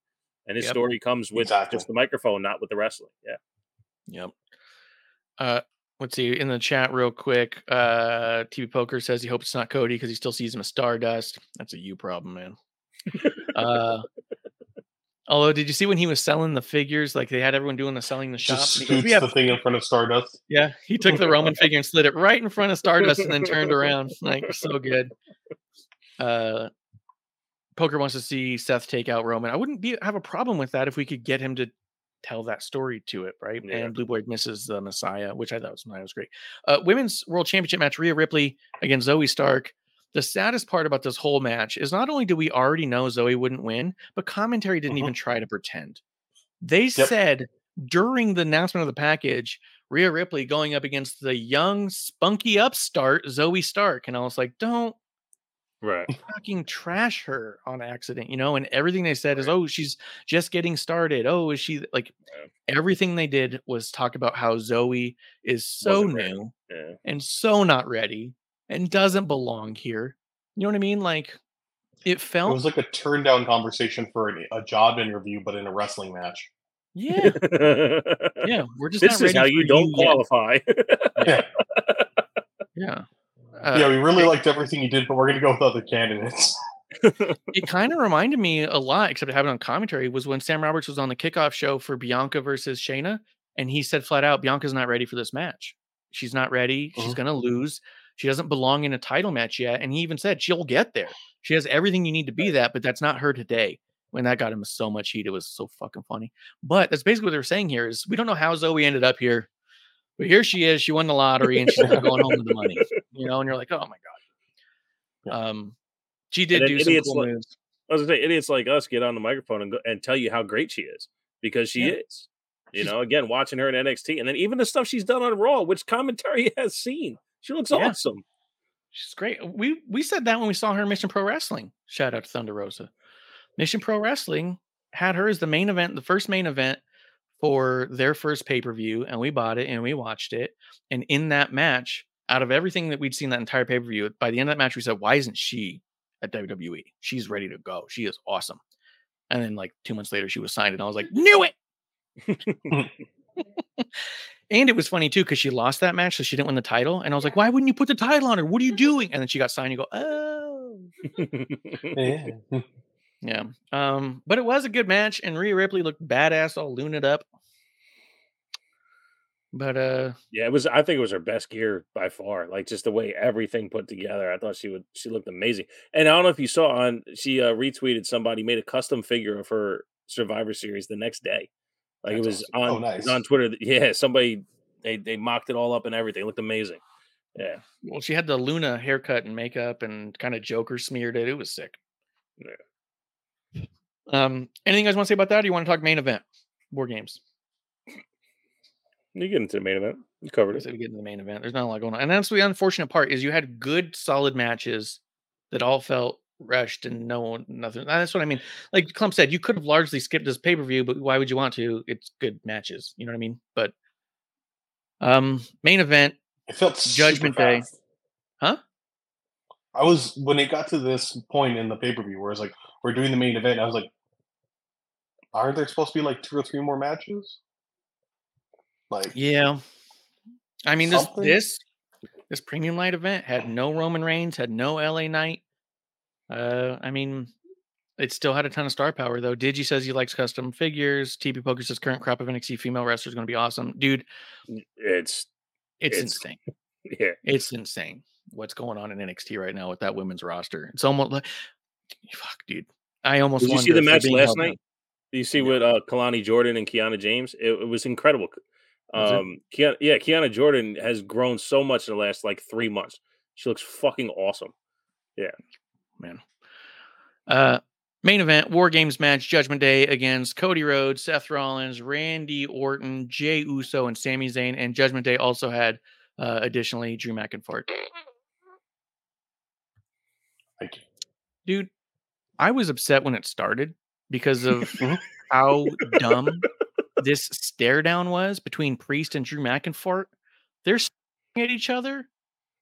And his Yep. story comes with Exactly. just the microphone, not with the wrestling. Yeah. Yep. Uh, let's see in the chat real quick. Uh, TV Poker says he hopes it's not Cody because he still sees him as Stardust. That's a you problem, man. [laughs] uh, although, did you see when he was selling the figures? Like they had everyone doing the selling the shop. Just goes, "We have the thing in front of Stardust. [laughs] Yeah, he took the Roman figure and slid it right in front of Stardust and then turned around. [laughs] Like so good. Uh Poker wants to see Seth take out Roman. I wouldn't be have a problem with that if we could get him to tell that story to it, right? Yeah. And Blue Boy misses the Messiah, which I thought was, was great. Uh women's world championship match, Rhea Ripley against Zoey Stark. The saddest part about this whole match is not only do we already know Zoey wouldn't win, but commentary didn't Mhm. even try to pretend. They said during the announcement of the package, Rhea Ripley going up against the young, spunky upstart Zoey Stark. And I was like, don't Right. fucking trash her on accident, you know? And everything they said is, oh, she's just getting started. Oh, is she like everything they did was talk about how Zoey is so Wasn't new Yeah. and so not ready and doesn't belong here. You know what I mean? Like it felt It felt was like a turn down conversation for an, a job interview, but in a wrestling match. yeah, yeah. We're just this not is ready how you don't yet. qualify. Yeah. [laughs] Yeah. Uh, yeah, we really liked everything you did, but we're gonna go with other candidates. it kind of reminded me a lot, except it happened on commentary, was when Sam Roberts was on the kickoff show for Bianca versus Shayna, and he said flat out, Bianca's not ready for this match. She's not ready. She's Mhm. gonna lose. She doesn't belong in a title match yet. And he even said she'll get there. She has everything you need to be that, but that's not her today. When that got him so much heat, it was so fucking funny. But that's basically what they're saying here is we don't know how Zoey ended up here, but here she is. She won the lottery and she's going home with the money. You know, and you're like, oh my god. Um, she did do some cool like- moves. I was gonna say, idiots like us get on the microphone and go, and tell you how great she is because she Yeah. is. You know, again, watching her in NXT, and then even the stuff she's done on Raw, which commentary [laughs] has seen, she looks Yeah. awesome. She's great. We we said that when we saw her in Mission Pro Wrestling. Shout out to Thunder Rosa. Mission Pro Wrestling had her as the main event, the first main event for their first pay per view, and we bought it and we watched it. And in that match, out of everything that we'd seen that entire pay per view, by the end of that match, we said, "Why isn't she at WWE? She's ready to go. She is awesome." And then like two months later, she was signed, and I was like, "Knew it." [laughs] [laughs] [laughs] And it was funny too because she lost that match, so she didn't win the title. And I was like, "Why wouldn't you put the title on her? What are you [laughs] doing?" And then she got signed. You go, "Oh, Yeah. [laughs] yeah." Um, but it was a good match, and Rhea Ripley looked badass, all lunated up. But uh, Yeah, it was. I think it was her best gear by far. Like just the way everything put together. I thought she would. She looked amazing. And I don't know if you saw on. She uh, retweeted somebody made a custom figure of her Survivor Series the next day. Like That's it was awesome. on Oh, it was on Twitter. Yeah, somebody they they mocked it all up and everything. It looked amazing. Yeah. well, she had the Luna haircut and makeup, and kind of Joker smeared it. It was sick. Yeah. Um, anything you guys want to say about that? Or do you want to talk main event, war games? You get into the main event. You covered it. we get into the main event. There's not a lot going on, and that's the unfortunate part is you had good, solid matches that all felt rushed and no one, nothing. That's what I mean. Like Klump said, you could have largely skipped this pay per view, but why would you want to? It's good matches. You know what I mean? But um, main event, It felt Judgment Day. Huh? I was when it got to this point in the pay per view where it's like we're doing the main event. I was like, aren't there supposed to be like two or three more matches? Like, yeah. I mean this this this premium light event had no Roman Reigns, had no LA Knight. Uh, I mean, it still had a ton of star power though. Digi says he likes custom figures. TP Poker says current crop of NXT female wrestlers is going to be awesome, dude. It's It's, It's- insane. [laughs] yeah. It's insane what's going on in NXT right now with that women's roster. It's almost like [sighs] fuck, dude. I almost Did you see the match last night? up. Do you see with uh, Kelani Jordan and Kiana James? It, it was incredible. Um, Kiana, yeah, Kiana Jordan has grown so much in the last like three months. She looks fucking awesome. Yeah. Man. Uh, main event War Games match Judgment Day against Cody Rhodes, Seth Rollins, Randy Orton, Jey Uso, and Sami Zayn. And Judgment Day also had uh, additionally Drew McIntyre. Thank you. Dude, I was upset when it started because of [laughs] how dumb this stare down was between Priest and Drew McIntyre. They're staring at each other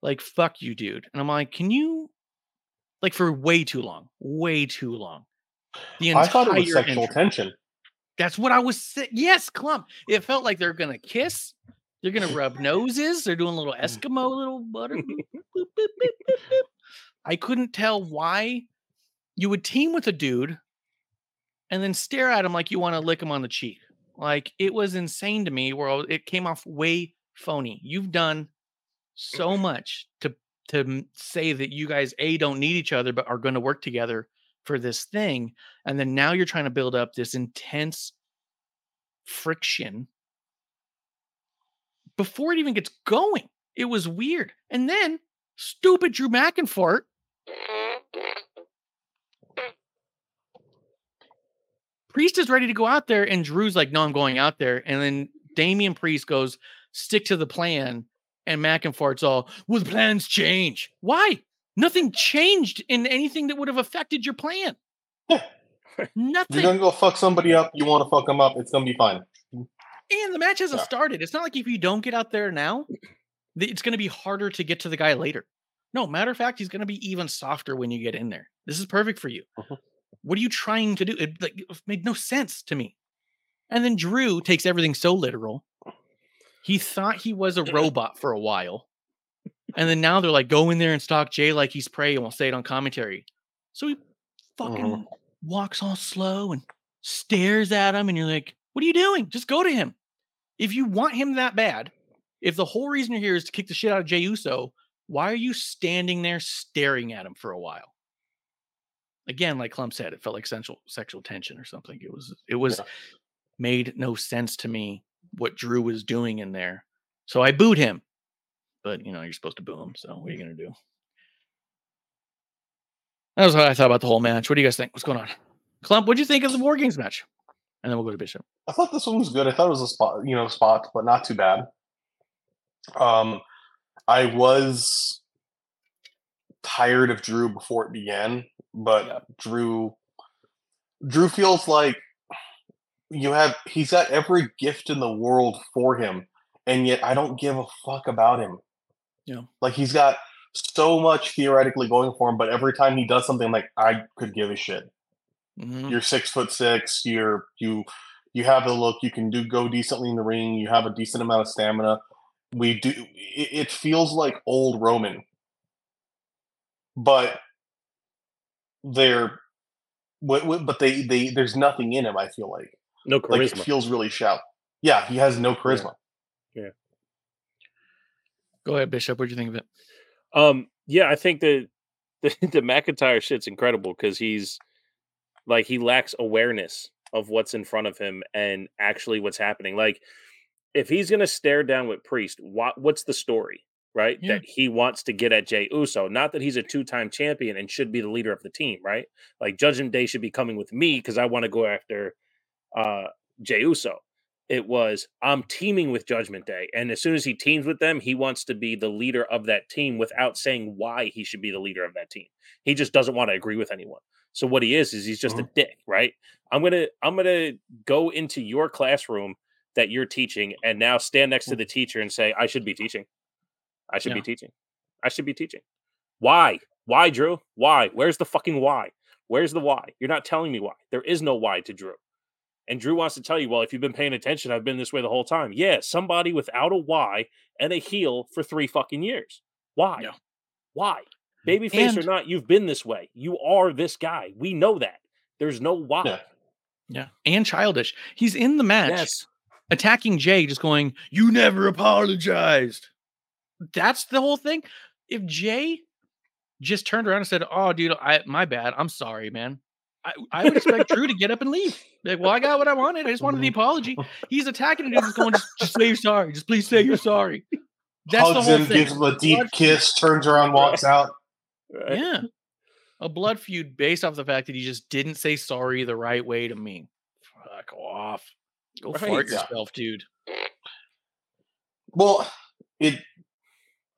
like "fuck you, dude," and I'm like, "Can you?" Like for way too long, way too long. The I thought it was entire sexual intro- tension. That's what I was. sa- Yes, Klump. It felt like they're gonna kiss. They're gonna [laughs] rub noses. They're doing a little mm. Eskimo, little butter. [laughs] boop, boop, boop. I couldn't tell why you would team with a dude and then stare at him like you want to lick him on the cheek. Like it was insane to me. Where it came off way phony. You've done so much to to say that you guys a don't need each other but are going to work together for this thing and then now you're trying to build up this intense friction before it even gets going. It was weird. And then stupid drew mcintyre priest is ready to go out there and drew's like no i'm going out there. And then damian priest goes stick to the plan and mcintyre's all the plans change why nothing changed in anything that would have affected your plan nothing You're gonna go fuck somebody up. You want to fuck them up. It's gonna be fine. And the match hasn't Yeah. started. It's not like if you don't get out there now, it's going to be harder to get to the guy later. No, matter of fact, he's going to be even softer when you get in there. This is perfect for you. Mhm. What are you trying to do? It, like, it made no sense to me. And then Drew takes everything so literal. He thought he was a robot for a while. And then now they're like, go in there and stalk Jey like he's prey, and we'll say it on commentary. So he fucking Mhm. walks all slow and stares at him, and you're like, what are you doing? Just go to him. If you want him that bad, if the whole reason you're here is to kick the shit out of Jey Uso, why are you standing there staring at him for a while? Again, like Klump said, it felt like sexual sexual tension or something. It was it was Yeah. made no sense to me what Drew was doing in there. So I booed him. But you know, you're supposed to boo him. So what are you gonna do? That was what I thought about the whole match. What do you guys think? What's going on? Klump, what'd you think of the War Games match? And then we'll go to Bishop. I thought this one was good. I thought it was a spot, you know, spot, but not too bad. Um, I was tired of Drew before it began, but Drew, Drew feels like you have. He's got every gift in the world for him, and yet I don't give a fuck about him. Yeah. Like he's got so much theoretically going for him, but every time he does something, I'm like I could give a shit. Mhm. You're six foot six. You're you you have the look. You can do go decently in the ring. You have a decent amount of stamina. We do. It, it feels like old Roman, but they're but they they there's nothing in him. I feel like No like it charisma. feels really shallow. Yeah, he has no charisma. Yeah. Go ahead, Bishop. What'd you think of it? Um, yeah, I think that [laughs] the, the McIntyre shit's incredible because he's like he lacks awareness of what's in front of him and actually what's happening. Like, if he's gonna stare down with Priest, what what's the story? Right? Yeah. That he wants to get at Jey Uso. Not that he's a two-time champion and should be the leader of the team, right? Like Judgment Day should be coming with me because I want to go after uh Jey Uso. It was I'm teaming with Judgment Day, and as soon as he teams with them, he wants to be the leader of that team without saying why he should be the leader of that team. He just doesn't want to agree with anyone. So what he is is he's just a dick, right? I'm gonna I'm gonna go into your classroom that you're teaching, and now stand next to the teacher and say I should be teaching. I should be teaching. I should be teaching. Why? Why, Drew? Why? Where's the fucking why? Where's the why? You're not telling me why. There is no why to Drew. And Drew wants to tell you, well, if you've been paying attention, I've been this way the whole time. Yeah, somebody without a why and a heel for three fucking years. Why? Yeah. Why? Hmm. Babyface or not, you've been this way. You are this guy. We know that. There's no why. Yeah. Yeah. And childish. He's in the match Yes. attacking Jey, just going, You never apologized. That's the whole thing. If Jey just turned around and said, Oh, dude, I my bad. I'm sorry, man. I, I would expect Drew to get up and leave. Like, well, I got what I wanted. I just wanted the mm-hmm. apology. He's attacking a dude just going, just, just say you're sorry. Just please say you're sorry. That's the hugs whole him, thing. gives him a deep Blood kiss, turns around, walks out. Right? Yeah. A blood feud based off the fact that he just didn't say sorry the right way to me. Fuck off. Go Right, fart yourself, dude. Well, it.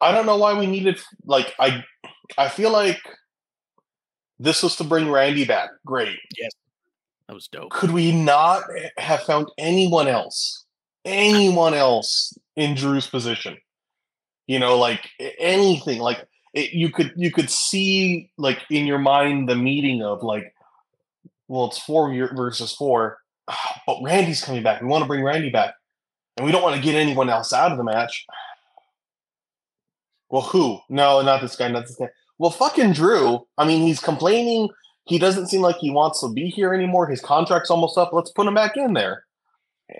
I don't know why we needed like I. I feel like this was to bring Randy back. Great. Yes. That was dope. Could we not have found anyone else, anyone else in Drew's position? You know, like anything. Like it, you could you could see like in your mind the meeting of like, well, it's four versus four, [sighs] but Randy's coming back. We want to bring Randy back, and we don't want to get anyone else out of the match. Well, who? No, not this guy. Not this guy. Well, fucking Drew. I mean, he's complaining. He doesn't seem like he wants to be here anymore. His contract's almost up. Let's put him back in there.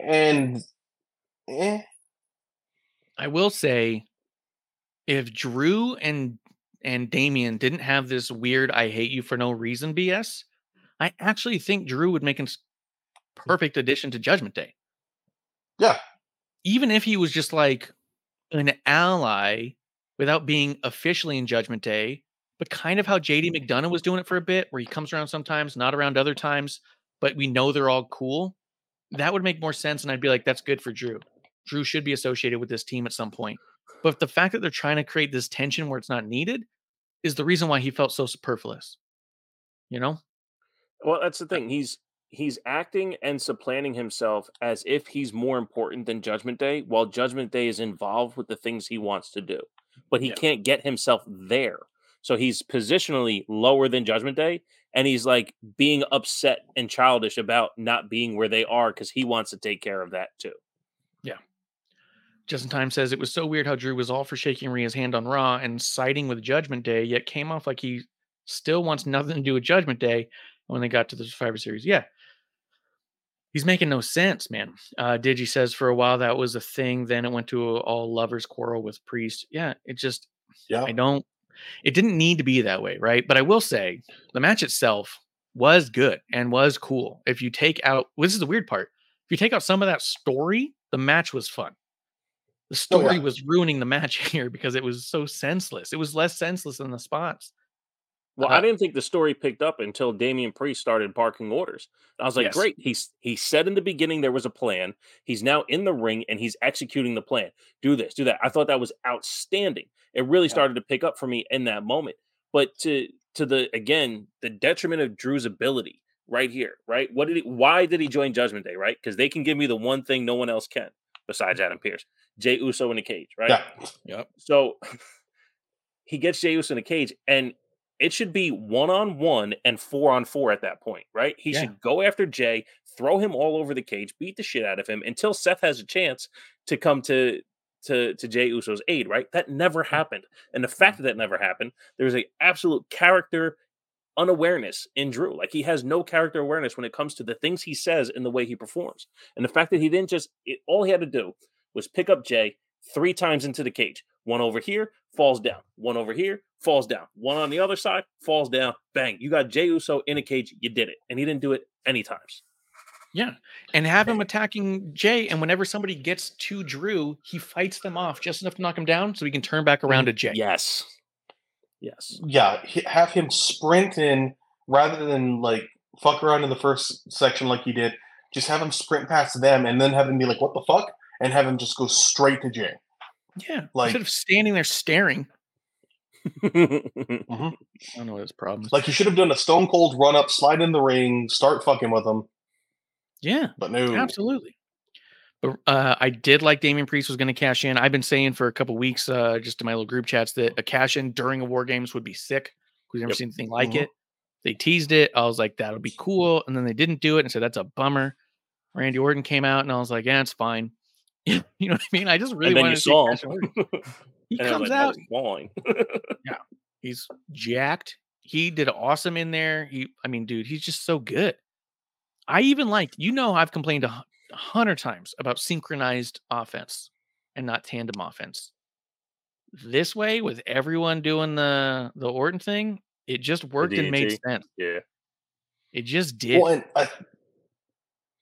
And eh, I will say, if Drew and and Damian didn't have this weird "I hate you for no reason" BS, I actually think Drew would make a perfect addition to Judgment Day. Yeah. even if he was just like an ally without being officially in Judgment Day, but kind of how JD mm. McDonagh was doing it for a bit, where he comes around sometimes, not around other times, but we know they're all cool. That would make more sense, and I'd be like, that's good for Drew. Drew should be associated with this team at some point. But the fact that they're trying to create this tension where it's not needed is the reason why he felt so superfluous. You know? Well, that's the thing. He's he's acting and supplanting himself as if he's more important than Judgment Day, while Judgment Day is involved with the things he wants to do. But he Yeah. can't get himself there. So he's positionally lower than Judgment Day, and he's like being upset and childish about not being where they are because he wants to take care of that too. Yeah. Justin Time says it was so weird how Drew was all for shaking Rhea's hand on Raw and siding with Judgment Day, yet came off like he still wants nothing to do with Judgment Day when they got to the Survivor Series. Yeah. He's making no sense, man. Uh, Digi says for a while that was a thing. Then it went to a all lovers quarrel with Priest. Yeah, it just, yeah. I don't, it didn't need to be that way, right? But I will say the match itself was good and was cool. If you take out, this is the weird part. If you take out some of that story, the match was fun. The Oh, yeah. story was ruining the match [laughs] here because it was so senseless. It was less senseless than the spots. Well, I uh-huh. didn't think the story picked up until Damian Priest started barking orders. I was like, Yes. great. He's he said in the beginning there was a plan. He's now in the ring and he's executing the plan. Do this, do that. I thought that was outstanding. It really started to pick up for me in that moment. But to to the again, the detriment of Drew's ability right here, right? What did he why did he join Judgment Day, right? Because they can give me the one thing no one else can besides Adam Pearce. Jey Uso in a cage, right? Yeah. Yep. So [laughs] he gets Jey Uso in a cage, and it should be one on one and four on four at that point, right? He Yeah. should go after Jey, throw him all over the cage, beat the shit out of him until Seth has a chance to come to to to Jey Uso's aid, right? That never happened, and the fact that that never happened, there's a absolute character unawareness in Drew. Like he has no character awareness when it comes to the things he says and the way he performs, and the fact that he didn't just it, all he had to do was pick up Jey three times into the cage. One over here, falls down. One over here, falls down. One on the other side, falls down. Bang. You got Jey Uso in a cage. You did it. And he didn't do it any times. Yeah. And have him attacking Jey. And whenever somebody gets to Drew, he fights them off just enough to knock him down so he can turn back around to Jey. Yes. Yes. yeah, have him sprint in rather than like fuck around in the first section like he did. Just have him sprint past them and then have him be like, "What the fuck?" and have him just go straight to Jey. Yeah. Like- Instead of standing there staring. Mhm. [laughs] I don't know what his problem is. Like you should have done a stone cold run up, slide in the ring, start fucking with him. Yeah. But no, Absolutely. But uh, I did like Damian Priest was going to cash in. I've been saying for a couple weeks, uh, just in my little group chats, that a cash in during a War Games would be sick. We've never Yep. seen anything like Mhm. it. They teased it. I was like, that'll be cool. And then they didn't do it and said, that's a bummer. Randy Orton came out and I was like, yeah, it's fine. [laughs] you know what I mean? I just really and then wanted you to see saw him. [laughs] in Orton. He and comes like, out. was fine. [laughs] He's jacked. He did awesome in there. He, I mean, dude, he's just so good. I even like, you know, I've complained a hundred times about synchronized offense and not tandem offense. This way, with everyone doing the the Orton thing, it just worked and made sense. yeah. It just did. well, and I,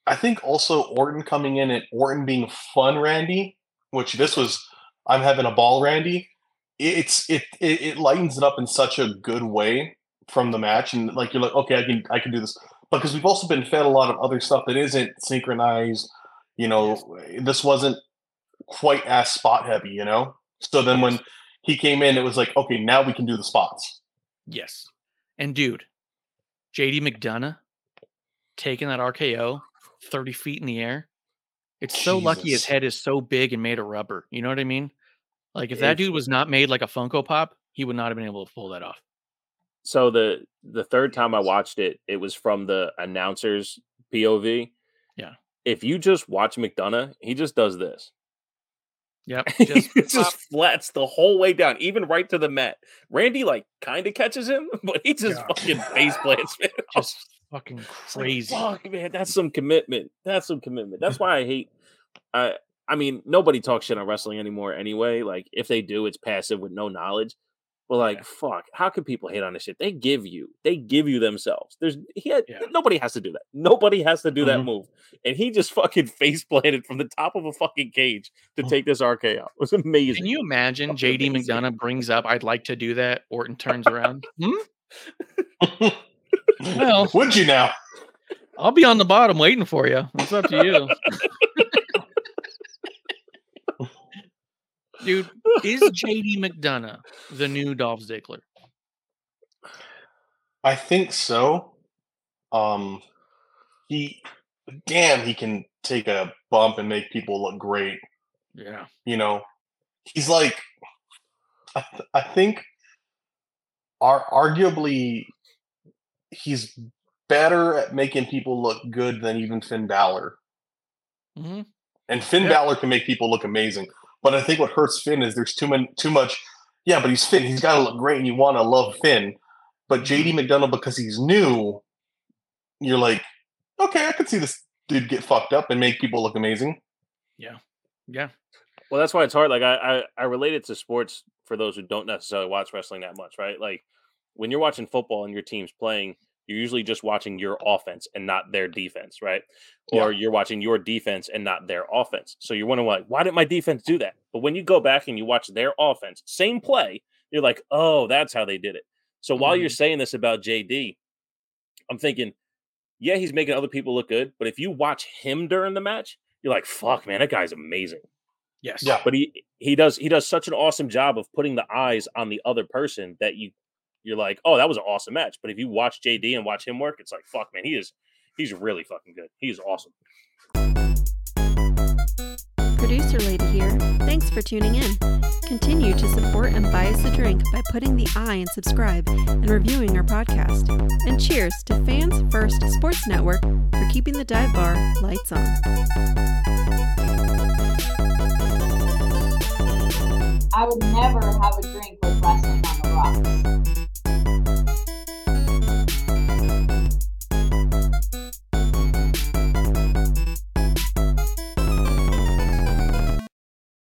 I think also Orton coming in and Orton being fun, Randy, which this was I'm having a ball, Randy. It's it, it it lightens it up in such a good way from the match, and like you're like, okay, I can I can do this because we've also been fed a lot of other stuff that isn't synchronized. You know, this wasn't quite as spot heavy. You know, so then when he came in, it was like, okay, now we can do the spots. Yes. And dude, JD McDonagh taking that RKO 30 feet in the air. It's so lucky his head is so big and made of rubber. You know what I mean? Like if that It's- dude was not made like a Funko Pop, he would not have been able to pull that off. So the the third time I watched it, it was from the announcer's POV. Yeah. If you just watch McDonagh, he just does this. Yep. [laughs] he Just, just flats the whole way down, even right to the mat. Randy like kind of catches him, [laughs] but he just Yeah. fucking face plants, man. [laughs] just fucking like, crazy. fuck, man, that's some commitment. That's some commitment. That's why I hate. I I mean, nobody talks shit on wrestling anymore. Anyway, like if they do, it's passive with no knowledge. But like, fuck, how can people hate on this shit? They give you, they give you themselves. There's he had nobody has to do that. Nobody has to do that Mhm. move, and he just [laughs] fucking face planted from the top of a fucking cage to take this RKO. It was amazing. Can you imagine JD amazing. McDonagh brings up, I'd like to do that. Orton turns around. Hmm? [laughs] [laughs] Well, [laughs] Would you now? I'll be on the bottom waiting for you. It's up to you. [laughs] Dude, is JD McDonagh the new Dolph Ziggler? I think so. Um, he, damn, he can take a bump and make people look great. Yeah. You know, he's like, I, th- I think, are arguably, he's better at making people look good than even Finn Balor. Mm-hmm. And Finn Yeah. Balor can make people look amazing. But I think what hurts Finn is there's too many, too much. Yeah, but he's Finn. He's got to look great, and you want to love Finn. But JD McDonagh, because he's new, you're like, okay, I could see this dude get fucked up and make people look amazing. Yeah. Yeah. Well, that's why it's hard. Like I, I, I relate it to sports for those who don't necessarily watch wrestling that much, right? Like when you're watching football and your team's playing, you're usually just watching your offense and not their defense, right? Or you're watching your defense and not their offense. So you're wondering like, why did my defense do that? But when you go back and you watch their offense, same play, you're like, oh, that's how they did it. So while you're mm-hmm. saying this about JD, I'm thinking, yeah, he's making other people look good, but if you watch him during the match, you're like, fuck, man, that guy's amazing. Yes. Yeah. But he he does he does such an awesome job of putting the eyes on the other person that you you're like, oh, that was an awesome match. But if you watch JD and watch him work, it's like, fuck, man, he is he's really fucking good. He is awesome. Producer Lady here. Thanks for tuning in. Continue to support and buy us a drink by putting the I in subscribe and reviewing our podcast. And cheers to Fans First Sports Network for keeping the dive bar lights on. I would never have a drink